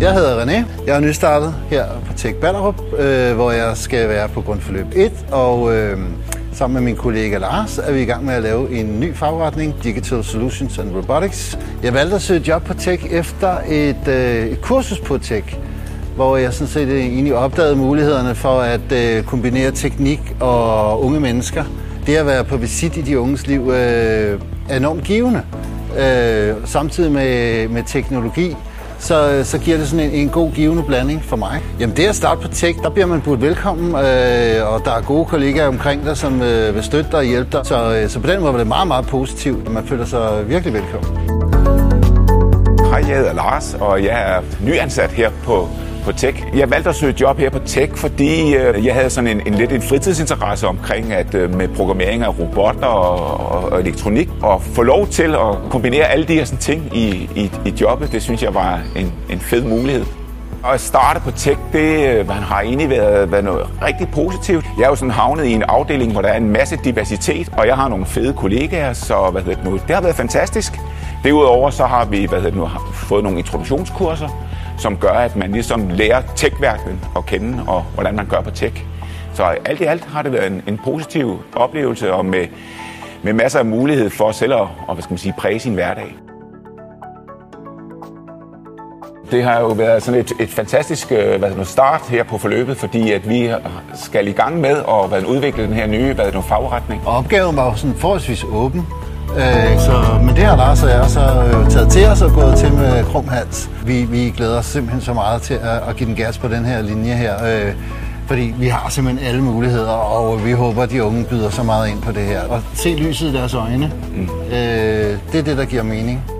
Jeg hedder René. Jeg er nystartet her på Tech Ballerup, øh, hvor jeg skal være på grundforløb 1, og øh, sammen med min kollega Lars er vi i gang med at lave en ny fagretning, Digital Solutions and Robotics. Jeg valgte at søge job på Tech efter et, øh, et kursus på Tech, hvor jeg sådan set egentlig opdagede mulighederne for at øh, kombinere teknik og unge mennesker. Det at være på visit i de unges liv øh, er enormt givende, øh, samtidig med, med teknologi så, øh, så giver det sådan en, en god givende blanding for mig. Jamen det at starte på tech, der bliver man budt velkommen, øh, og der er gode kollegaer omkring dig, som øh, vil støtte dig og hjælpe dig. Så, øh, så på den måde var det meget, meget positivt, og man føler sig virkelig velkommen. Hej, jeg hedder Lars, og jeg er nyansat her på på Tech. Jeg valgte at søge job her på Tech, fordi øh, jeg havde sådan en, en lidt en fritidsinteresse omkring at øh, med programmering af robotter og, og elektronik, og få lov til at kombinere alle de her sådan, ting i, i, i jobbet, det synes jeg var en, en fed mulighed. Og at starte på tech, det øh, man har egentlig været, været noget rigtig positivt. Jeg er jo sådan havnet i en afdeling, hvor der er en masse diversitet, og jeg har nogle fede kollegaer, så hvad hedder det, nu, det har været fantastisk. Derudover så har vi hvad hedder det nu, fået nogle introduktionskurser, som gør, at man ligesom lærer tech-verdenen at kende, og hvordan man gør på tech. Så alt i alt har det været en, en positiv oplevelse, og med, med masser af mulighed for selv at og, hvad skal man sige, præge sin hverdag. Det har jo været sådan et, et fantastisk øh, hvad det, start her på forløbet, fordi at vi skal i gang med at hvad, udvikle den her nye hvad, det, fagretning. Og opgaven var jo sådan forholdsvis åben. Øh, så, men det har Lars og jeg så øh, taget til os og gået til med krum hals. Vi, vi glæder os simpelthen så meget til at, at give den gas på den her linje her. Øh, fordi vi har simpelthen alle muligheder, og vi håber, at de unge byder så meget ind på det her. Og se lyset i deres øjne. Mm. Øh, det er det, der giver mening.